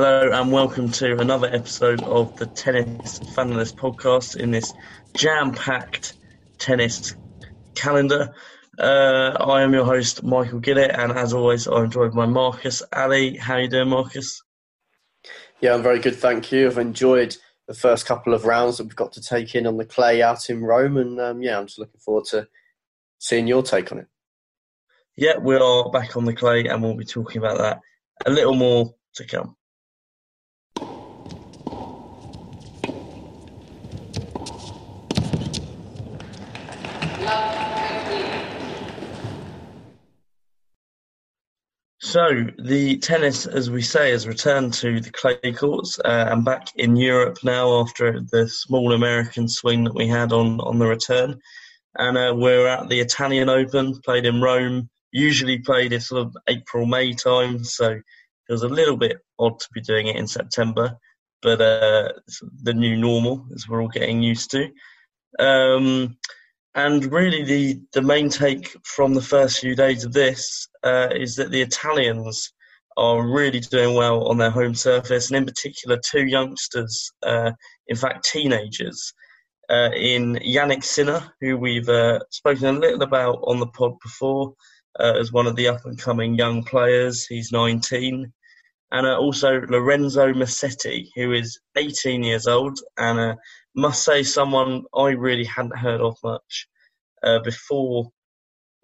Hello and welcome to another episode of the Tennis Fanalist podcast in this jam-packed tennis calendar. Uh, I am your host, Michael Gillett, and as always, I'm joined by Marcus Ali. How are you doing, Marcus? Yeah, I'm very good, thank you. I've enjoyed the first couple of rounds that we've got to take in on the clay out in Rome, and um, yeah, I'm just looking forward to seeing your take on it. Yeah, we are back on the clay, and we'll be talking about that a little more to come. So the tennis, as we say, has returned to the clay courts uh, and back in Europe now after the small American swing that we had on on the return. And uh, we're at the Italian Open, played in Rome. Usually played in sort of April May time, so it was a little bit odd to be doing it in September, but uh, the new normal as we're all getting used to. Um, and really, the, the main take from the first few days of this uh, is that the Italians are really doing well on their home surface, and in particular, two youngsters, uh, in fact, teenagers, uh, in Jannik Sinner, who we've uh, spoken a little about on the pod before uh, as one of the up and coming young players. He's 19. And uh, also Lorenzo Musetti, who is 18 years old and must say someone I really hadn't heard of much uh, before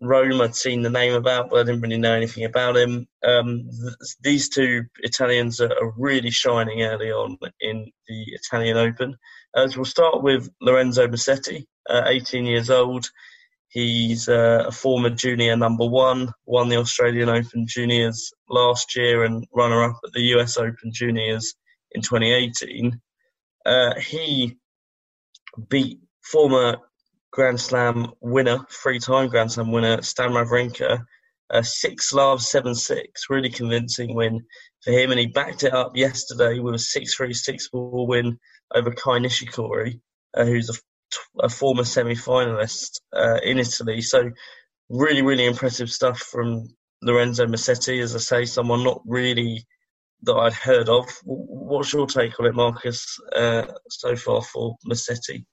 Rome. I'd seen the name about, but I didn't really know anything about him. Um, th- these two Italians are, are, really shining early on in the Italian Open. Uh, so we'll start with Lorenzo Musetti, uh, 18 years old. He's uh, a former junior number one, won the Australian Open Juniors last year and runner up at the US Open Juniors in 2018. Uh, he beat former Grand Slam winner, three-time Grand Slam winner Stan Wawrinka, six love seven six, really convincing win for him, and he backed it up yesterday with a six-three six-four win over Kei Nishikori, uh, who's a, a former semi-finalist uh, in Italy. So really, really impressive stuff from Lorenzo Musetti, as I say, someone not really that I'd heard of. What's your take on it, Marcus, uh, so far for Musetti?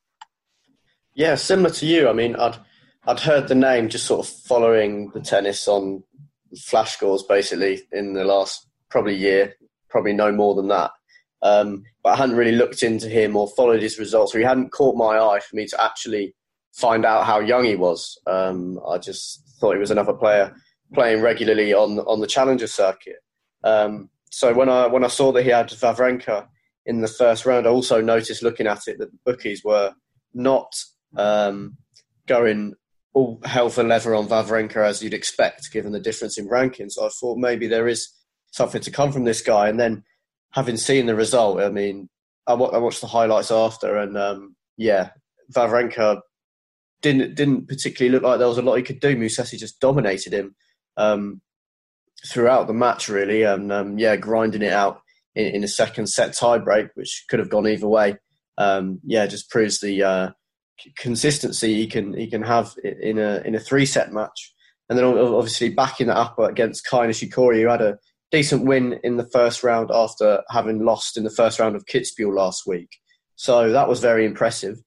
Yeah, similar to you. I mean, I'd I'd heard the name just sort of following the tennis on flash scores basically in the last probably year, probably no more than that. Um, but I hadn't really looked into him or followed his results, or he hadn't caught my eye for me to actually find out how young he was. Um, I just thought he was another player playing regularly on on the challenger circuit. Um, so when I when I saw that he had Wawrinka in the first round, I also noticed looking at it that the bookies were not um, going all hell for leather on Wawrinka as you'd expect, given the difference in rankings. I thought maybe there is something to come from this guy. And then having seen the result, I mean, I, w- I watched the highlights after, and um, yeah, Wawrinka didn't didn't particularly look like there was a lot he could do. Musetti just dominated him um, throughout the match, really, and um, yeah, grinding it out in, in, a second set tiebreak, which could have gone either way. Um, yeah, just proves the uh, consistency he can he can have in a in a three set match, and then obviously backing that up against Kei Nishikori, who had a decent win in the first round after having lost in the first round of Kitzbühel last week. So that was very impressive.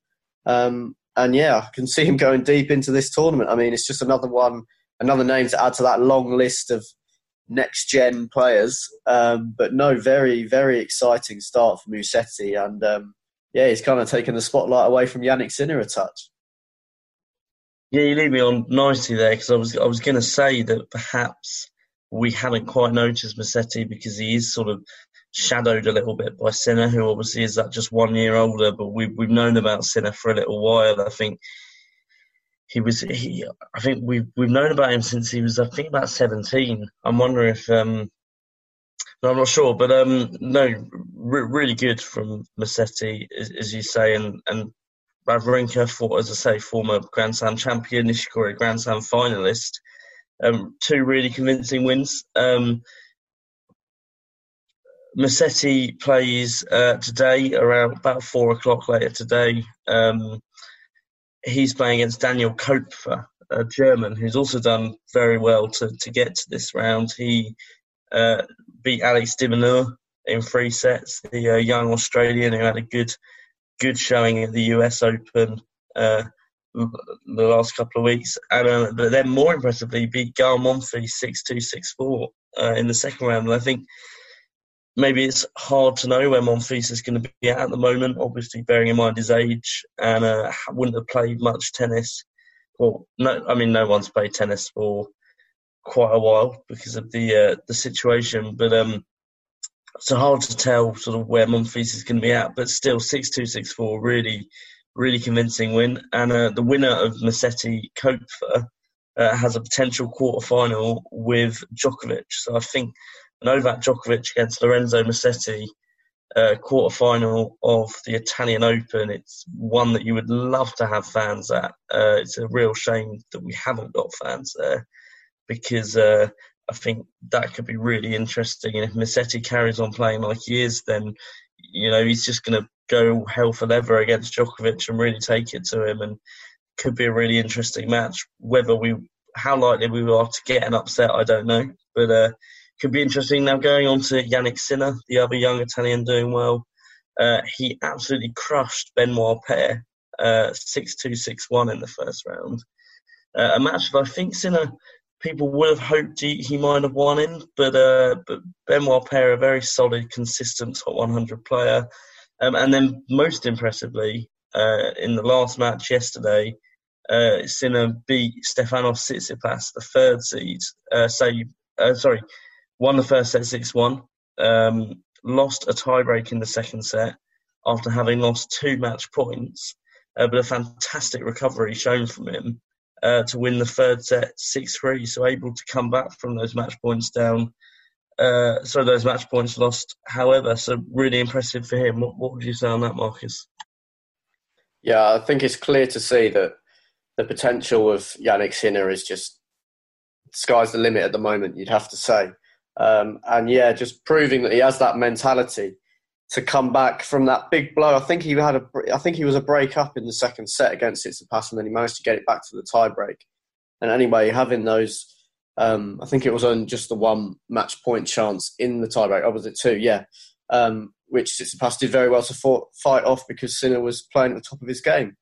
Um, and yeah, I can see him going deep into this tournament. I mean, it's just another one, another name to add to that long list of next gen players. Um, but no, very, very exciting start for Musetti. And um, yeah, he's kind of taken the spotlight away from Jannik Sinner a touch. Yeah, you lead me on nicely there because I was I was going to say that perhaps we hadn't quite noticed Musetti because he is sort of shadowed a little bit by Sinner, who obviously is that just one year older. But we've we've known about Sinner for a little while. I think he was he. I think we've we've known about him since he was I think about seventeen. I'm wondering if um, no, I'm not sure, but um, no, re- really good from Musetti, as, as, you say, and and Wawrinka, for as I say, former Grand Slam champion, Nishikori Grand Slam finalist. Um, two really convincing wins. Um, Musetti plays uh, today around about four o'clock later today. Um, he's playing against Daniel Koepfer, a German who's also done very well to, to get to this round. He uh, beat Alex de Minaur in three sets. The uh, young Australian who had a good good showing at the US Open uh, the last couple of weeks, and uh, but then more impressively beat Gael Monfils six two six four uh, in the second round. And I think maybe it's hard to know where Monfils is going to be at at the moment. Obviously, bearing in mind his age, and uh, wouldn't have played much tennis. Well, no, I mean no one's played tennis for quite a while because of the uh, the situation. But um, it's hard to tell sort of where Monfils is going to be at. But still, six two six four really really convincing win. And uh, the winner of Musetti Koepfer uh, has a potential quarter final with Djokovic. So I think Novak Djokovic against Lorenzo Musetti. uh, quarter final of the Italian Open. It's one that you would love to have fans at. Uh, it's a real shame that we haven't got fans there because uh, I think that could be really interesting. And if Musetti carries on playing like he is, then you know he's just going to go hell for leather against Djokovic and really take it to him, and could be a really interesting match. Whether we, how likely we are to get an upset, I don't know, but uh, could be interesting. Now going on to Jannik Sinner, the other young Italian doing well. Uh, he absolutely crushed Benoit Paire, uh, six two six one in the first round. Uh, a match that I think Sinner people would have hoped he, he might have won in, but uh, but Benoit Paire, a very solid, consistent top 100 player. Um, and then most impressively, uh, in the last match yesterday, uh, Sinner beat Stefanos Tsitsipas, the third seed. Uh, say, uh, sorry, won the first set six one. Um, lost a tiebreak in the second set after having lost two match points, uh, but a fantastic recovery shown from him uh, to win the third set six three. So able to come back from those match points down uh, so those match points lost. However, so really impressive for him. What, what would you say on that, Marcus? Yeah, I think it's clear to see that the potential of Jannik Sinner is just sky's the limit at the moment. You'd have to say, um, and yeah, just proving that he has that mentality to come back from that big blow. I think he had a, I think he was a break up in the second set against Tsitsipas, and then he managed to get it back to the tiebreak. And anyway, having those um, I think it was on just the one match point chance in the tiebreak. Oh, was it two? Yeah. Um, which Tsitsipas did very well to fought, fight off because Sinner was playing at the top of his game.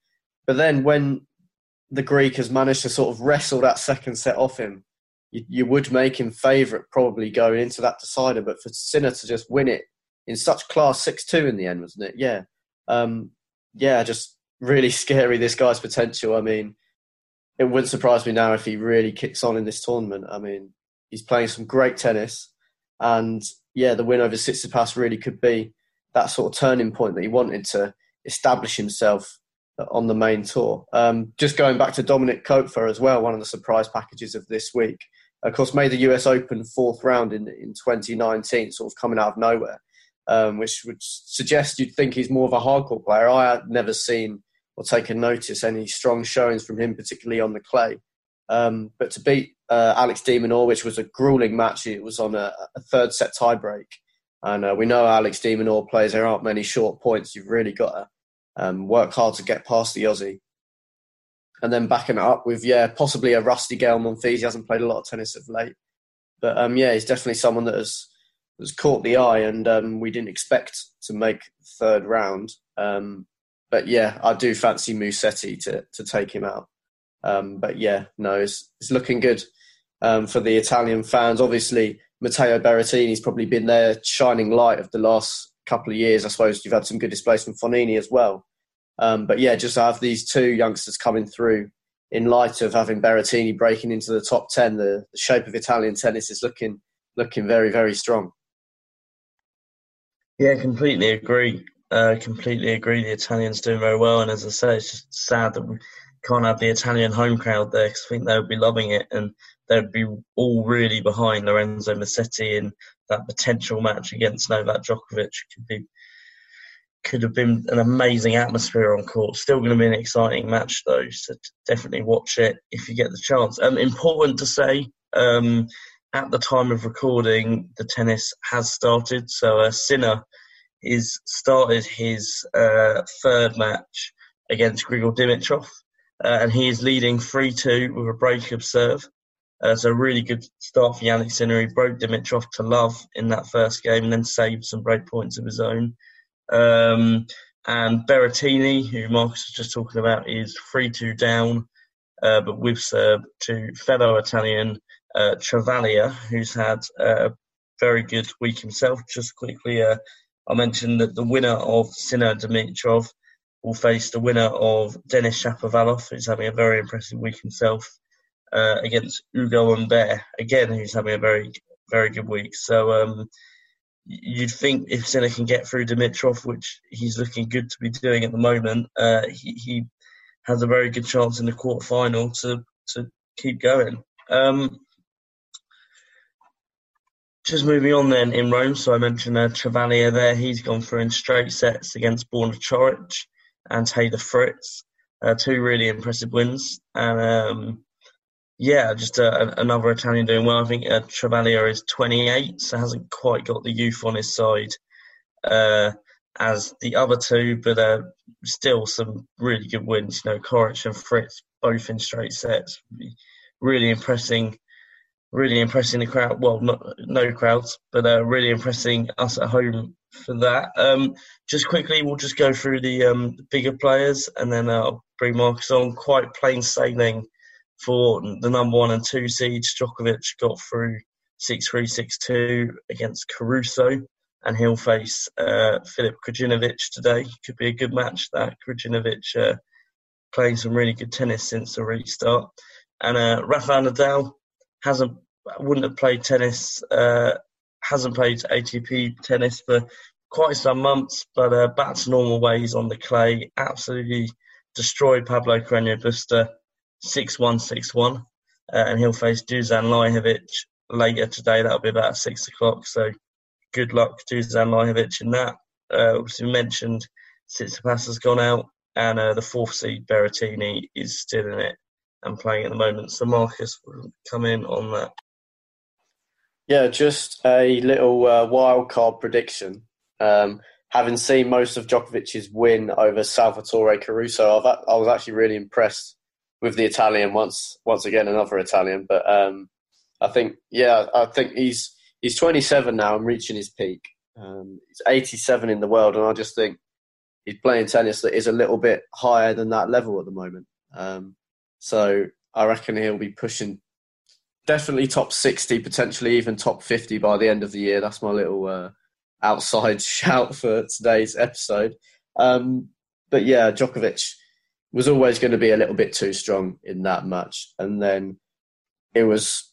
But then when the Greek has managed to sort of wrestle that second set off him, you, you would make him favourite probably going into that decider. But for Sinner to just win it in such class 6 2 in the end, wasn't it? Yeah. Um, yeah, just really scary, this guy's potential. I mean, it wouldn't surprise me now if he really kicks on in this tournament. I mean, he's playing some great tennis, and yeah, the win over Tsitsipas really could be that sort of turning point that he wanted to establish himself on the main tour. Um, just going back to Dominik Koepfer as well, one of the surprise packages of this week. Of course, made the US Open fourth round in, in 2019, sort of coming out of nowhere, um, which would suggest you'd think he's more of a hard court player. I had never seen or taken notice any strong showings from him, particularly on the clay. Um, but to beat uh, Alex de Minaur, which was a grueling match, it was on a, a third set tiebreak. And uh, we know Alex de Minaur plays, there aren't many short points. You've really got to um, work hard to get past the Aussie. And then backing it up with, yeah, possibly a rusty Gael Monfils. He hasn't played a lot of tennis of late. But um, yeah, he's definitely someone that has, has caught the eye and um, we didn't expect to make third round. Um, but yeah, I do fancy Musetti to to take him out. Um, but yeah, no, it's it's looking good um, for the Italian fans. Obviously, Matteo Berrettini's probably been their shining light of the last couple of years. I suppose you've had some good displays from Fognini as well. Um, but yeah, just have these two youngsters coming through in light of having Berrettini breaking into the top ten, the, the shape of Italian tennis is looking looking very very strong. Yeah, completely agree. Uh, completely agree. The Italians doing very well, and as I say, it's just sad that we can't have the Italian home crowd there because I think they would be loving it, and they'd be all really behind Lorenzo Musetti in that potential match against Novak Djokovic. Could be could have been an amazing atmosphere on court. Still going to be an exciting match though, so definitely watch it if you get the chance. Um, important to say, um, at the time of recording, the tennis has started. So uh, Sinner is started his uh, third match against Grigor Dimitrov, uh, and he is leading 3 2 with a break of serve. Uh, so really good start for Jannik Sinner. He broke Dimitrov to love in that first game and then saved some break points of his own. Um, and Berrettini, who Marcus was just talking about, is 3-2 down, uh, but with serve to fellow Italian uh, who's had a very good week himself. Just quickly, uh, I mentioned that the winner of Sinner Dimitrov will face the winner of Denis Shapovalov, who's having a very impressive week himself, uh, against Ugo Humbert, again, who's having a very, very good week. So um, you'd think if Sinner can get through Dimitrov, which he's looking good to be doing at the moment, uh, he, he, has a very good chance in the quarter final to, to keep going. Um, just moving on then in Rome, so I mentioned uh, Travaglia there. He's gone through in straight sets against Borna Coric and Taylor Fritz. Uh, two really impressive wins. And um, yeah, just uh, another Italian doing well. I think uh, Travaglia is 28, so hasn't quite got the youth on his side uh, as the other two, but uh, still some really good wins. You know, Coric and Fritz both in straight sets. Really impressing really impressing the crowd. Well, not no crowds, but uh, really impressing us at home for that. Um, just quickly, we'll just go through the um, bigger players, and then uh, I'll bring Marcus on. Quite plain sailing for the number one and two seeds. Djokovic got through six three six two against Caruso, and he'll face uh, Filip Krajinovic today. Could be a good match. That Krajinovic uh, playing some really good tennis since the restart, and uh, Rafael Nadal hasn't wouldn't have played tennis, uh, hasn't played ATP tennis for quite some months, but uh, back to normal ways on the clay. Absolutely destroyed Pablo Carreño Busta 6 1 6 1. Uh, and he'll face Dusan Lajovic later today. That'll be about 6 o'clock. So good luck, Dusan Lajovic, in that. Uh, we mentioned, Tsitsipas has gone out, and uh, the fourth seed Berrettini is still in it and playing at the moment. So Marcus will come in on that. Yeah, just a little uh, wild card prediction. Um, having seen most of Djokovic's win over Salvatore Caruso, I've, i was actually really impressed with the Italian. Once, once again, another Italian. But um, I think, yeah, I think he's he's 27 now and reaching his peak. Um, he's 87 in the world, and I just think he's playing tennis that is a little bit higher than that level at the moment. Um, so I reckon he'll be pushing definitely top 60, potentially even top 50 by the end of the year. That's my little uh, outside shout for today's episode. Um, but yeah, Djokovic was always going to be a little bit too strong in that match. And then it was,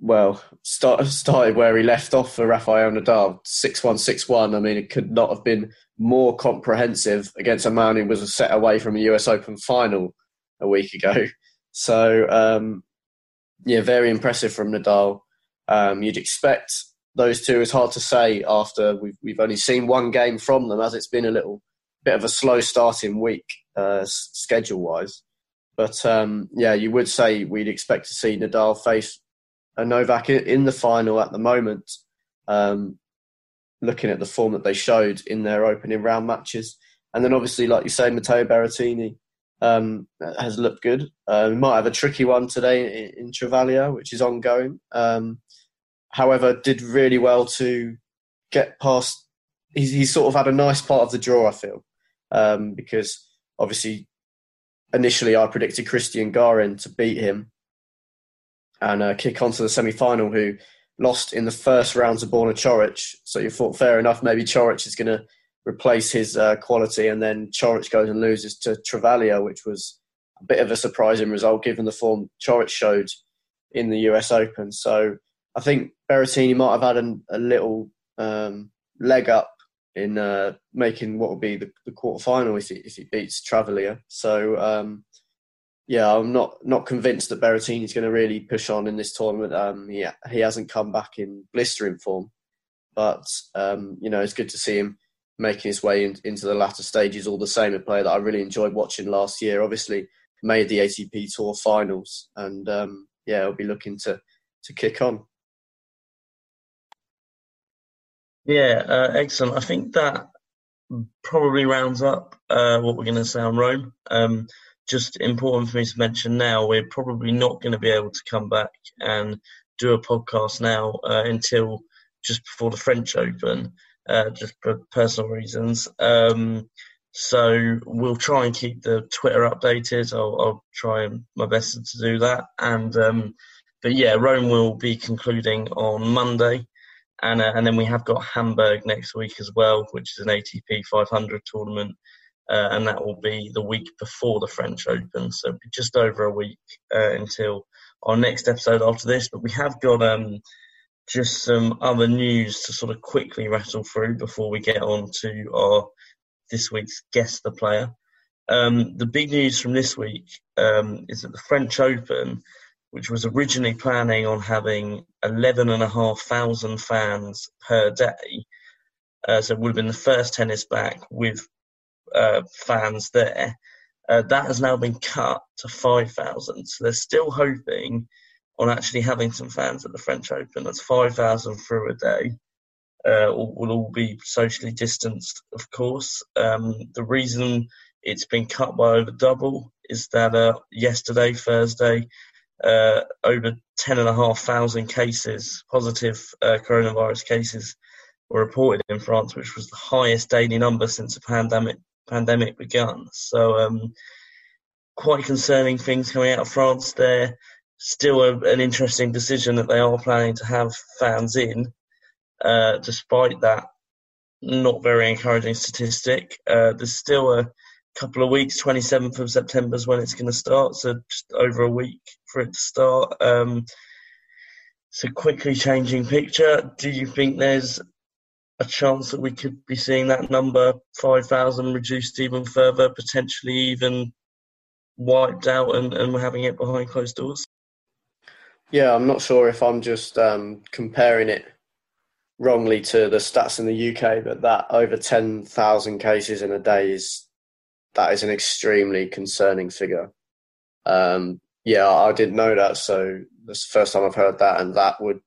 well, start, started where he left off for Rafael Nadal 6 1 6 1. I mean, it could not have been more comprehensive against a man who was a set away from a US Open final a week ago. So um, yeah, very impressive from Nadal. Um, you'd expect those two. It's hard to say after we've we've only seen one game from them, as it's been a little bit of a slow starting week uh, schedule wise. But um, yeah, you would say we'd expect to see Nadal face a Novak in the final at the moment. Um, looking at the form that they showed in their opening round matches, and then obviously, like you say, Matteo Berrettini um, has looked good. Uh, we might have a tricky one today in, in which is ongoing. Um, however, did really well to get past. He's, he's, sort of had a nice part of the draw, I feel, um, because obviously initially I predicted Christian Garin to beat him and uh, kick on to the semi final, who lost in the first round to Borna Coric. So you thought, fair enough, maybe Coric is going to replace his uh, quality, and then Coric goes and loses to Travaglia, which was a bit of a surprising result given the form Coric showed in the US Open. So I think Berrettini might have had a, a little um, leg up in uh, making what will be the, the quarter final if he, if he beats Travaglia. So um, yeah, I'm not not convinced that Berrettini's going to really push on in this tournament. Um, yeah, he hasn't come back in blistering form, but um, you know it's good to see him making his way in, into the latter stages all the same. A player that I really enjoyed watching last year. Obviously, made the ATP Tour finals, and um, yeah, I'll be looking to to kick on. Yeah, uh, excellent. I think that probably rounds up uh, what we're going to say on Rome. Um, just important for me to mention now, we're probably not going to be able to come back and do a podcast now uh, until just before the French Open, uh, just for personal reasons. Um, so we'll try and keep the Twitter updated. I'll, I'll try my best to do that. And um, but yeah, Rome will be concluding on Monday, and uh, and then we have got Hamburg next week as well, which is an ATP 500 tournament, uh, and that will be the week before the French Open. So just over a week uh, until our next episode after this. But we have got um, just some other news to sort of quickly rattle through before we get on to our this week's guest the player. Um, the big news from this week um, is that the French Open, which was originally planning on having 11,500 fans per day, uh, so it would have been the first tennis back with uh, fans there, uh, that has now been cut to 5,000. So they're still hoping on actually having some fans at the French Open. That's 5,000 through a day uh, will all be socially distanced, of course. Um, the reason it's been cut by over double is that uh, yesterday, Thursday, uh, over 10,500 cases, positive uh, coronavirus cases, were reported in France, which was the highest daily number since the pandemic pandemic begun. So, um, quite concerning things coming out of France there. Still a, an interesting decision that they are planning to have fans in. Uh, despite that not very encouraging statistic. Uh, there's still a couple of weeks. 27th of September is when it's going to start, so just over a week for it to start. Um, it's a quickly changing picture. Do you think there's a chance that we could be seeing that number 5,000 reduced even further, potentially even wiped out, and, and we're having it behind closed doors? Yeah, I'm not sure if I'm just um, comparing it wrongly to the stats in the UK, but that over 10,000 cases in a day is that is an extremely concerning figure. Um, yeah, I didn't know that, so that's the first time I've heard that, and that would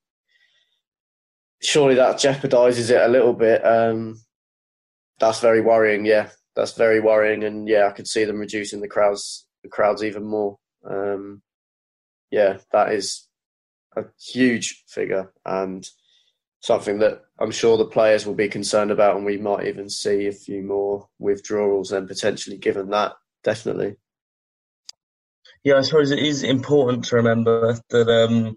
surely that jeopardizes it a little bit. Um, that's very worrying. Yeah, that's very worrying, and yeah, I could see them reducing the crowds, the crowds even more. Um, yeah, that is a huge figure, and something that I'm sure the players will be concerned about, and we might even see a few more withdrawals and potentially given that, definitely. Yeah, I suppose it is important to remember that um,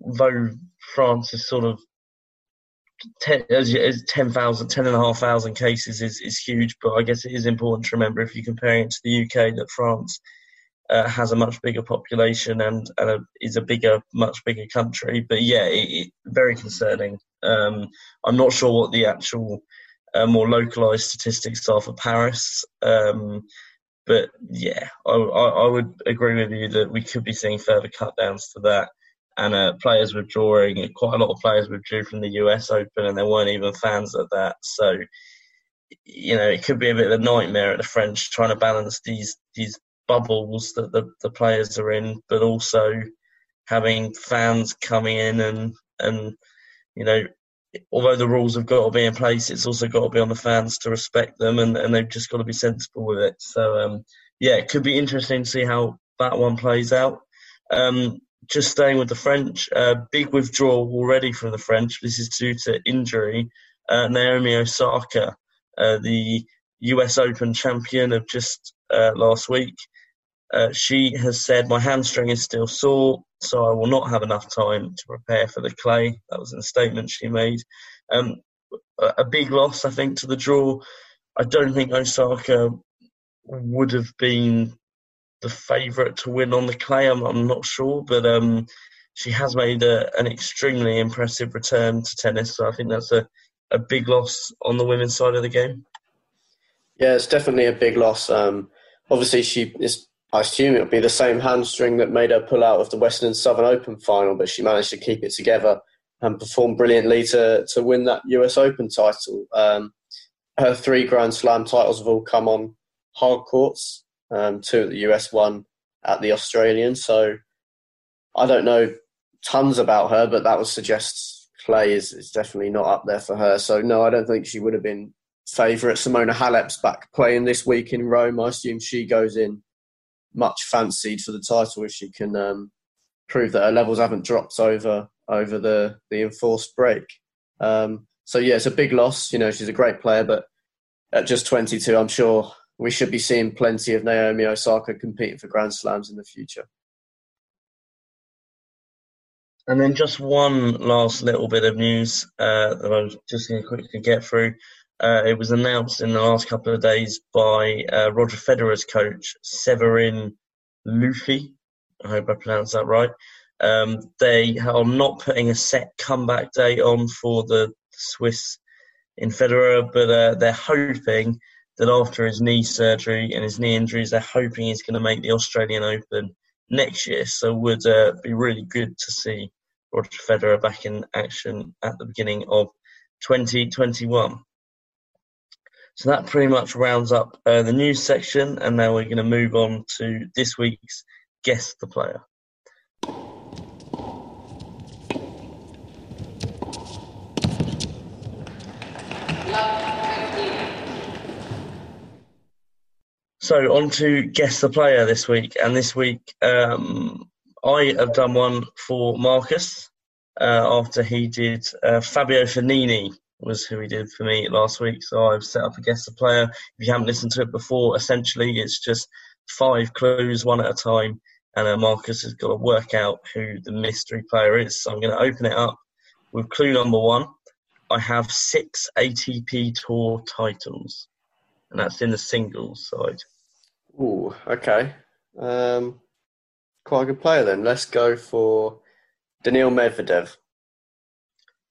though France is sort of 10, as, as 10,000, 10,500 cases is, is huge, but I guess it is important to remember if you're comparing it to the UK that France uh, has a much bigger population and, and a, is a bigger, much bigger country. But yeah, it, it, very concerning. Um, I'm not sure what the actual uh, more localized statistics are for Paris. Um, but yeah, I, I, I, would agree with you that we could be seeing further cut downs to that. And uh, players withdrawing, quite a lot of players withdrew from the US Open, and there weren't even fans at that. So, you know, it could be a bit of a nightmare at the French trying to balance these these bubbles that the, the players are in, but also having fans coming in and and you know although the rules have got to be in place, it's also got to be on the fans to respect them, and, and they've just got to be sensible with it. So um, yeah, it could be interesting to see how that one plays out. Um, just staying with the French, uh, big withdrawal already from the French. This is due to injury. Uh, Naomi Osaka, uh, the U.S. Open champion of just uh, last week, uh, she has said, My hamstring is still sore, so I will not have enough time to prepare for the clay. That was in a statement she made. Um, a big loss, I think, to the draw. I don't think Osaka would have been the favourite to win on the clay. I'm, I'm not sure, but um, she has made a, an extremely impressive return to tennis. So I think that's a, a big loss on the women's side of the game. Yeah, it's definitely a big loss. Um, obviously, she is I assume it would be the same hamstring that made her pull out of the Western and Southern Open final, but she managed to keep it together and perform brilliantly to, to win that US Open title. Um, her three Grand Slam titles have all come on hard courts, um, two at the US, one at the Australian. So I don't know tons about her, but that would suggest clay is, is definitely not up there for her. So no, I don't think she would have been favourite. Simona Halep's back playing this week in Rome. I assume she goes in much fancied for the title if she can um, prove that her levels haven't dropped over over the the enforced break. Um, so yeah, it's a big loss. You know, she's a great player, but at just 22, I'm sure we should be seeing plenty of Naomi Osaka competing for Grand Slams in the future. And then just one last little bit of news uh, that I was just going to quickly get through. Uh, it was announced in the last couple of days by uh, Roger Federer's coach, Severin Lüthi. I hope I pronounced that right. Um, they are not putting a set comeback date on for the Swiss in Federer, but uh, they're hoping that after his knee surgery and his knee injuries, they're hoping he's going to make the Australian Open next year. So it would uh, be really good to see Roger Federer back in action at the beginning of 2021. So that pretty much rounds up uh, the news section, and now we're going to move on to this week's Guess the Player. So on to guess the player this week, and this week um, I have done one for Marcus uh, after he did uh, Fabio Fognini was who he did for me last week. So I've set up a guess the player. If you haven't listened to it before, essentially it's just five clues, one at a time, and uh, Marcus has got to work out who the mystery player is. So I'm going to open it up with clue number one. I have six ATP Tour titles, and that's in the singles side. Ooh, okay. Um, quite a good player then. Let's go for Daniil Medvedev.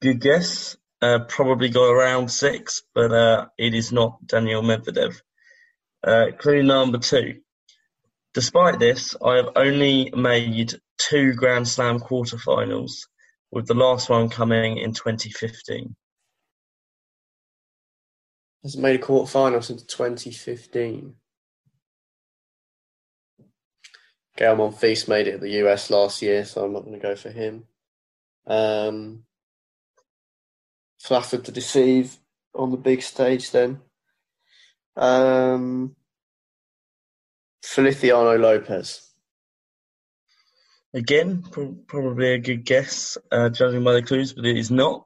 Good guess. Uh, probably got around six, but uh, it is not Daniil Medvedev. Uh, clue number two. Despite this, I have only made two Grand Slam quarterfinals, with the last one coming in 2015. Hasn't made a quarterfinal since 2015. Gael Monfils made it at the US last year, so I'm not going to go for him. Um, flattered to deceive on the big stage then. Um, Feliciano Lopez. Again, probably a good guess, uh, judging by the clues, but it is not.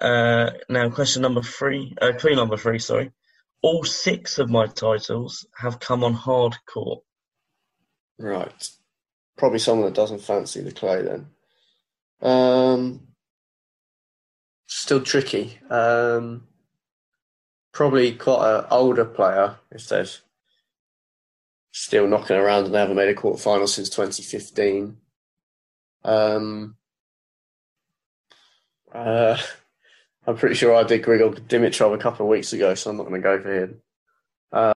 Uh, now, question number three, uh, clue number three, sorry. All six of my titles have come on hard court. Right. Probably someone that doesn't fancy the clay then. Um, still tricky. Um, probably quite an older player if they've still knocking around and they haven't made a quarter final since 2015. Um, uh, I'm pretty sure I did Grigor Dimitrov a couple of weeks ago, so I'm not going to go for him. Uh,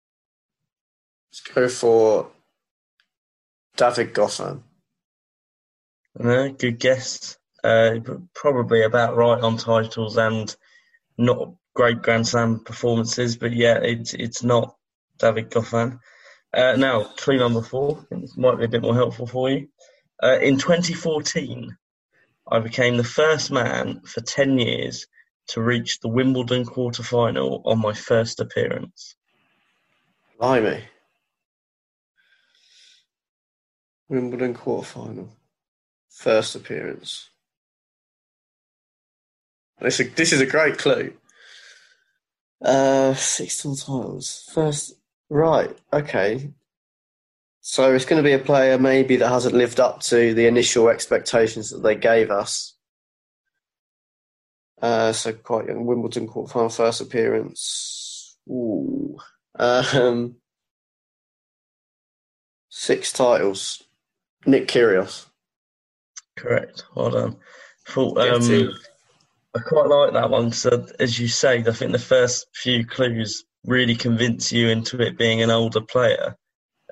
let's go for David Goffin. Uh, good guess. Uh, probably about right on titles and not great Grand Slam performances, but yeah, it's it's not David Goffin. Uh, now, clue number four. This might be a bit more helpful for you. Uh, in 2014, I became the first man for 10 years to reach the Wimbledon quarterfinal on my first appearance. Blimey. Wimbledon quarterfinal. First appearance. This is a, this is a great clue. Uh, six tour titles. First, right, okay. So it's going to be a player maybe that hasn't lived up to the initial expectations that they gave us. Uh, so quite young. Wimbledon quarterfinal first appearance. Ooh. Um, six titles. Nick Kyrgios. Correct. Well done. Thought, um, I quite like that one. So, as you say, I think the first few clues really convince you into it being an older player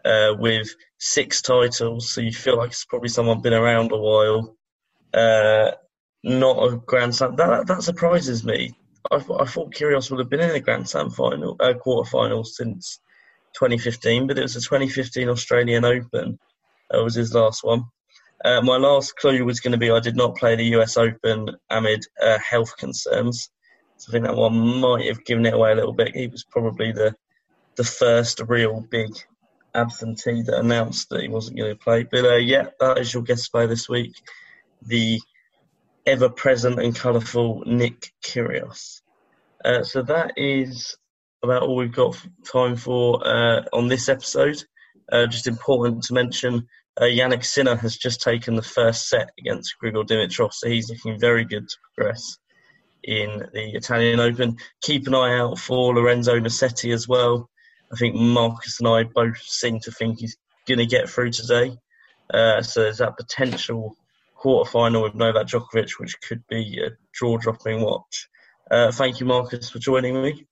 uh, with six titles. So you feel like it's probably someone been around a while. Uh, not a Grand Slam. That that surprises me. I, I thought Kyrgios would have been in a Grand Slam final, uh, quarter final since 2015, but it was the 2015 Australian Open. That was his last one. Uh, my last clue was going to be I did not play the US Open amid uh, health concerns. So I think that one might have given it away a little bit. He was probably the the first real big absentee that announced that he wasn't going to play. But uh, yeah, that is your guest player this week, the ever present and colourful Nick Kyrgios. Uh, so that is about all we've got time for uh, on this episode. Uh, just important to mention, uh, Jannik Sinner has just taken the first set against Grigor Dimitrov, so he's looking very good to progress in the Italian Open. Keep an eye out for Lorenzo Musetti as well. I think Marcus and I both seem to think he's going to get through today. Uh, so there's that potential quarterfinal with Novak Djokovic, which could be a jaw-dropping watch. Uh, thank you, Marcus, for joining me.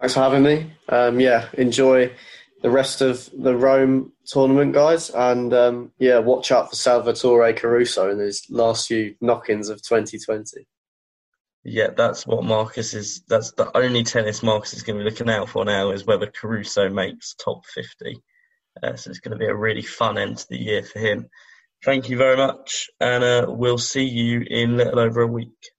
Thanks for having me. Um, yeah, enjoy the rest of the Rome tournament, guys, and um, yeah, watch out for Salvatore Caruso in his last few knock-ins of 2020. Yeah, that's what Marcus is. That's the only tennis Marcus is going to be looking out for now is whether Caruso makes top 50. Uh, so it's going to be a really fun end to the year for him. Thank you very much, and uh, we'll see you in a little over a week.